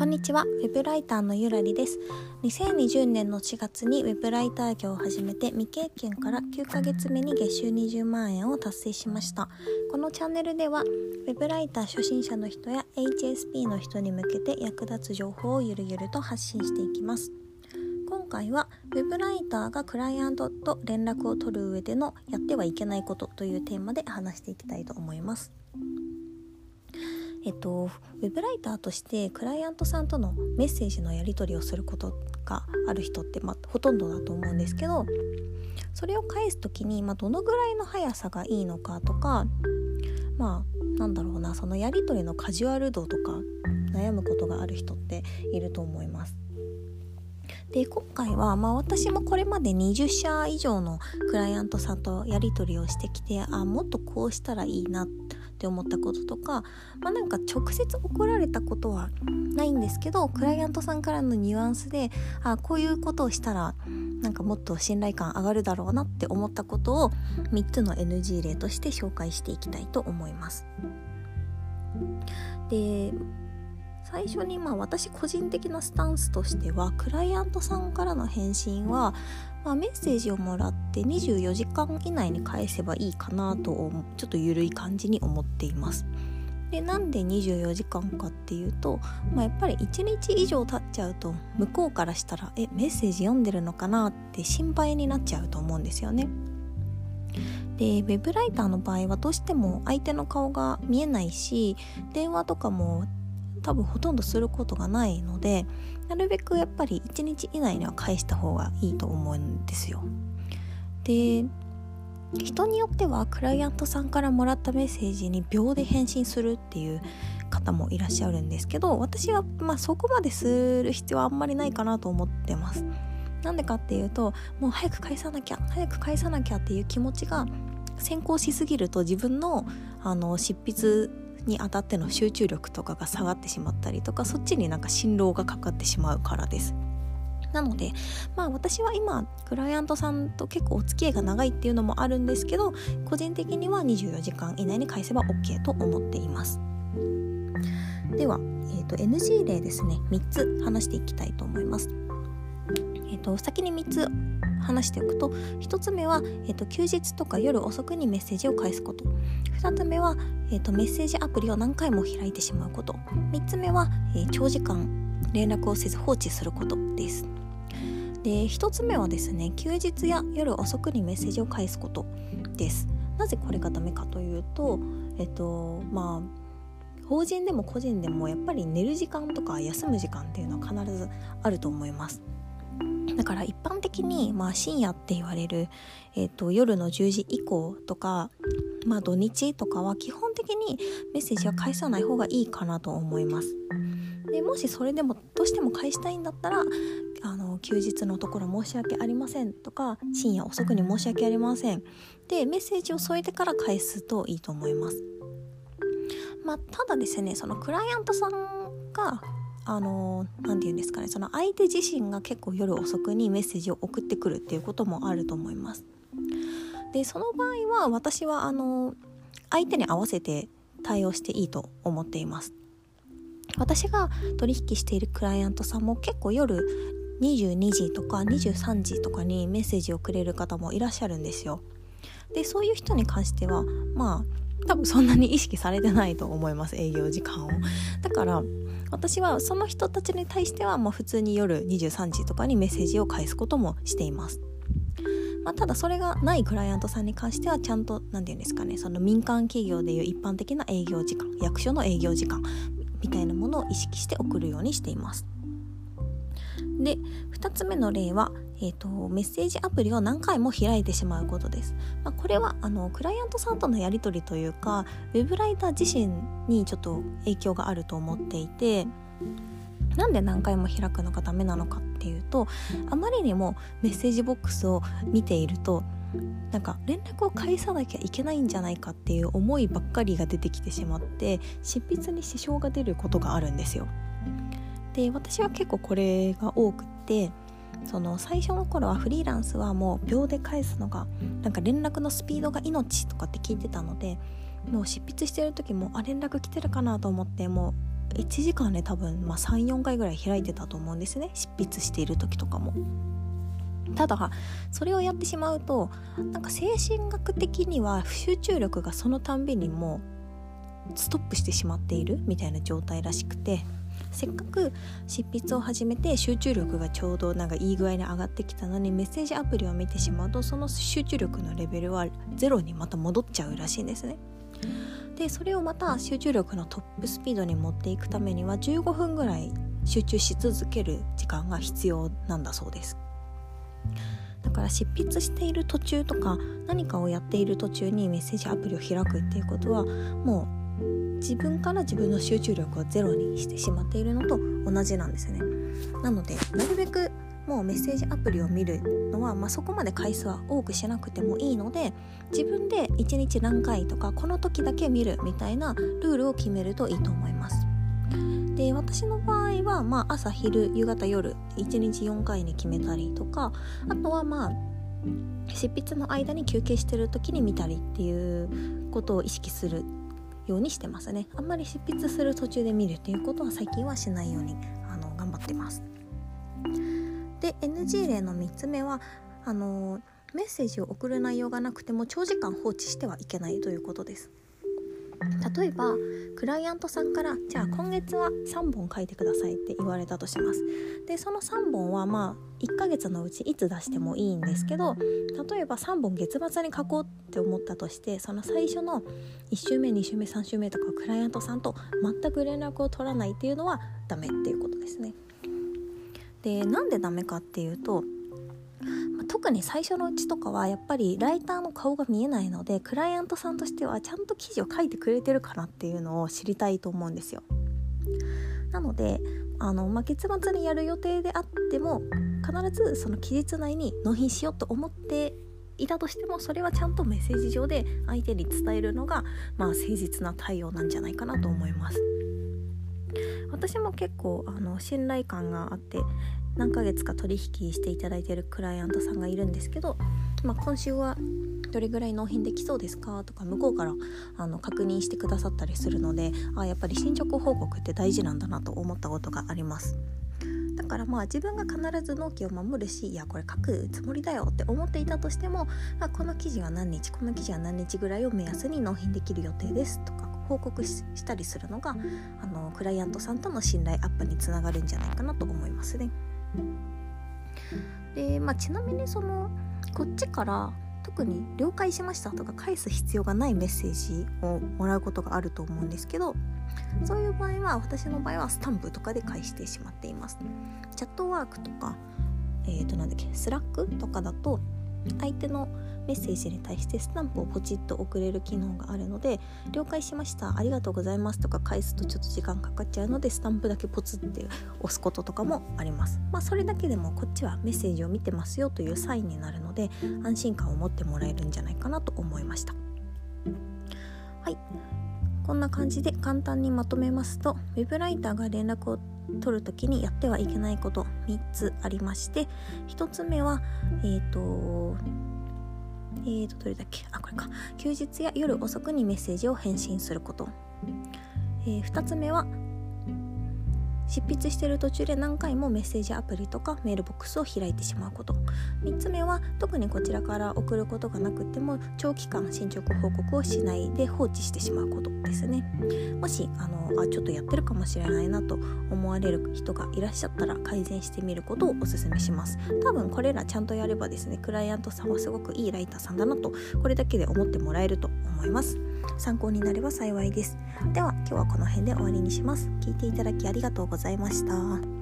こんにちは、ウェブライターのゆらりです。2020年の4月にウェブライター業を始めて未経験から9ヶ月目に月収20万円を達成しました。このチャンネルでは、ウェブライター初心者の人や HSP の人に向けて役立つ情報をゆるゆると発信していきます。今回は Web ライターがクライアントと連絡を取る上でのやってはいけないことというテーマで話していきたいと思います。えっと、ウェブライターとしてクライアントさんとのメッセージのやり取りをすることがある人って、まあ、ほとんどだと思うんですけどそれを返す時に、まあ、どのぐらいの速さがいいのかとかまあなんだろうなそのやり取りのカジュアル度とか悩むことがある人っていると思います。で今回は、まあ、私もこれまで20社以上のクライアントさんとやり取りをしてきてあもっとこうしたらいいなってって思ったこととか、まあ、なんか直接怒られたことはないんですけどクライアントさんからのニュアンスであこういうことをしたらなんかもっと信頼感上がるだろうなって思ったことを3つの NG 例として紹介していきたいと思います。で最初にまあ私個人的なスタンスとしてはクライアントさんからの返信は、まあ、メッセージをもらって24時間以内に返せばいいかなとちょっと緩い感じに思っています。でなんで24時間かっていうと、まあ、やっぱり1日以上経っちゃうと向こうからしたらえメッセージ読んでるのかなって心配になっちゃうと思うんですよね。でウェブライターの場合はどうしても相手の顔が見えないし電話とかも多分ほとんどすることがないのでなるべくやっぱり1日以内には返した方がいいと思うんですよ。で人によってはクライアントさんからもらったメッセージに秒で返信するっていう方もいらっしゃるんですけど私はまあそこまでする必要はあんまりないかなと思ってます。なんでかっていうともう早く返さなきゃ早く返さなきゃっていう気持ちが先行しすぎると自分のあの執筆にあたっての集中力とかが下がってしまったりとかそっちになんか辛労がかかってしまうからです。なのでまあ私は今クライアントさんと結構お付き合いが長いっていうのもあるんですけど個人的には24時間以内に返せば OK と思っています。では、えーと、NG 例ですね。3つ話していきたいと思います。えっ、と先に3つ話しておくと1つ目は、えーと、休日とか夜遅くにメッセージを返すこと。2つ目は、えーと、メッセージアプリを何回も開いてしまうこと。3つ目は、えー、長時間連絡をせず放置することです。で1つ目はですね休日や夜遅くにメッセージを返すことです。なぜこれがダメかというとえっ、とまあ法人でも個人でもやっぱり寝る時間とか休む時間っていうのは必ずあると思います。だから一般的に、まあ、深夜って言われる、えーと、夜の10時以降とか、まあ、土日とかは基本的にメッセージは返さない方がいいかなと思います。でもしそれでもどうしても返したいんだったらあの休日のところ申し訳ありませんとか深夜遅くに申し訳ありませんでメッセージを添えてから返すといいと思います。まあ、ただですねそのクライアントさんがあの何て言うんですかねその相手自身が結構夜遅くにメッセージを送ってくるっていうこともあると思います。でその場合は私はあの相手に合わせて対応していいと思っています。私が取引しているクライアントさんも結構夜22時とか23時とかにメッセージをくれる方もいらっしゃるんですよ。でそういう人に関してはまあ多分そんなに意識されてないと思います営業時間を。だから私はその人たちに対しては、もう、普通に夜23時とかにメッセージを返すこともしています。まあ、ただそれがないクライアントさんに関してはちゃんと何て言うんですかねその民間企業でいう一般的な営業時間役所の営業時間みたいなものを意識して送るようにしています。で2つ目の例は、えーと、メッセージアプリを何回も開いてしまうことです。まあ、これはあのクライアントさんとのやり取りというかウェブライター自身にちょっと影響があると思っていてなんで何回も開くのがダメなのかっていうとあまりにもメッセージボックスを見ているとなんか連絡を返さなきゃいけないんじゃないかっていう思いばっかりが出てきてしまって執筆に支障が出ることがあるんですよ。で私は結構これが多くってその最初の頃はフリーランスはもう秒で返すのがなんか連絡のスピードが命とかって聞いてたのでもう執筆してる時もあ連絡来てるかなと思っても1時間で多分、まあ、34回ぐらい開いてたと思うんですね。執筆している時とかも。ただそれをやってしまうとなんか精神学的には集中力がそのたんびにもうストップしてしまっているみたいな状態らしくてせっかく執筆を始めて集中力がちょうどなんかいい具合に上がってきたのにメッセージアプリを見てしまうとその集中力のレベルはゼロにまた戻っちゃうらしいんですね。でそれをまた集中力のトップスピードに持っていくためには15分ぐらい集中し続ける時間が必要なんだそうです。だから執筆している途中とか何かをやっている途中にメッセージアプリを開くっていうことはもう自分から自分の集中力をゼロにしてしまっているのと同じなんですね。なのでなるべくもうメッセージアプリを見るのは、まあ、そこまで回数は多くしなくてもいいので自分で1日何回とかこの時だけ見るみたいなルールを決めるといいと思います。で私の場合は、まあ、朝昼夕方夜1日4回に決めたりとかあとはまあ執筆の間に休憩してる時に見たりっていうことを意識するようにしてますね。あんまり執筆する途中で見るっていうことは最近はしないようにあの頑張ってます。で NG 例の3つ目はあのメッセージを送る内容がなくても長時間放置してはいけないということです。例えばクライアントさんからじゃあ今月は3本書いてくださいって言われたとします。でその3本はまあ1ヶ月のうちいつ出してもいいんですけど例えば3本月末に書こうって思ったとしてその最初の1週目2週目3週目とかクライアントさんと全く連絡を取らないっていうのはダメっていうことですね。でなんでダメかっていうと特に最初のうちとかはやっぱりライターの顔が見えないのでクライアントさんとしてはちゃんと記事を書いてくれてるかなっていうのを知りたいと思うんですよ。なのであの、まあ、月末にやる予定であっても必ずその期日内に納品しようと思っていたとしてもそれはちゃんとメッセージ上で相手に伝えるのが、まあ、誠実な対応なんじゃないかなと思います。私も結構あの信頼感があって何ヶ月か取引していただいてるクライアントさんがいるんですけど、まあ、今週はどれぐらい納品できそうですかとか向こうからあの確認してくださったりするのであやっぱり進捗報告って大事なんだなと思ったことがありますだからまあ自分が必ず納期を守るしいやこれ書くつもりだよって思っていたとしてもあこの記事は何日この記事は何日ぐらいを目安に納品できる予定ですとか報告したりするのがあのクライアントさんとの信頼アップにつながるんじゃないかなと思いますね。で、まあ、ちなみにそのこっちから特に「了解しました」とか返す必要がないメッセージをもらうことがあると思うんですけどそういう場合は私の場合はスタンプとかで返してしまっています。チャットワークとかえっ、ー、となんだっけ Slack とかだと相手のメッセージに対してスタンプをポチッと送れる機能があるので「了解しました。ありがとうございます」とか返すとちょっと時間かかっちゃうのでスタンプだけポツって押すこととかもあります。まあそれだけでもこっちはメッセージを見てますよというサインになるので安心感を持ってもらえるんじゃないかなと思いました。はい。こんな感じで簡単にまとめますと web ライターが連絡を取る時にやってはいけないこと3つありまして1つ目はえっ、ー、とえーと、どれだっけ？あ、これか。休日や夜遅くにメッセージを返信すること。えー、2つ目は、執筆している途中で何回もメッセージアプリとかメールボックスを開いてしまうこと。3つ目は特にこちらから送ることがなくても長期間進捗報告をしないで放置してしまうことですね。もしあのあちょっとやってるかもしれないなと思われる人がいらっしゃったら改善してみることをおすすめします。多分これらちゃんとやればですねクライアントさんはすごくいいライターさんだなとこれだけで思ってもらえると思います。参考になれば幸いです。では今日はこの辺で終わりにします。聞いていただきありがとうございました。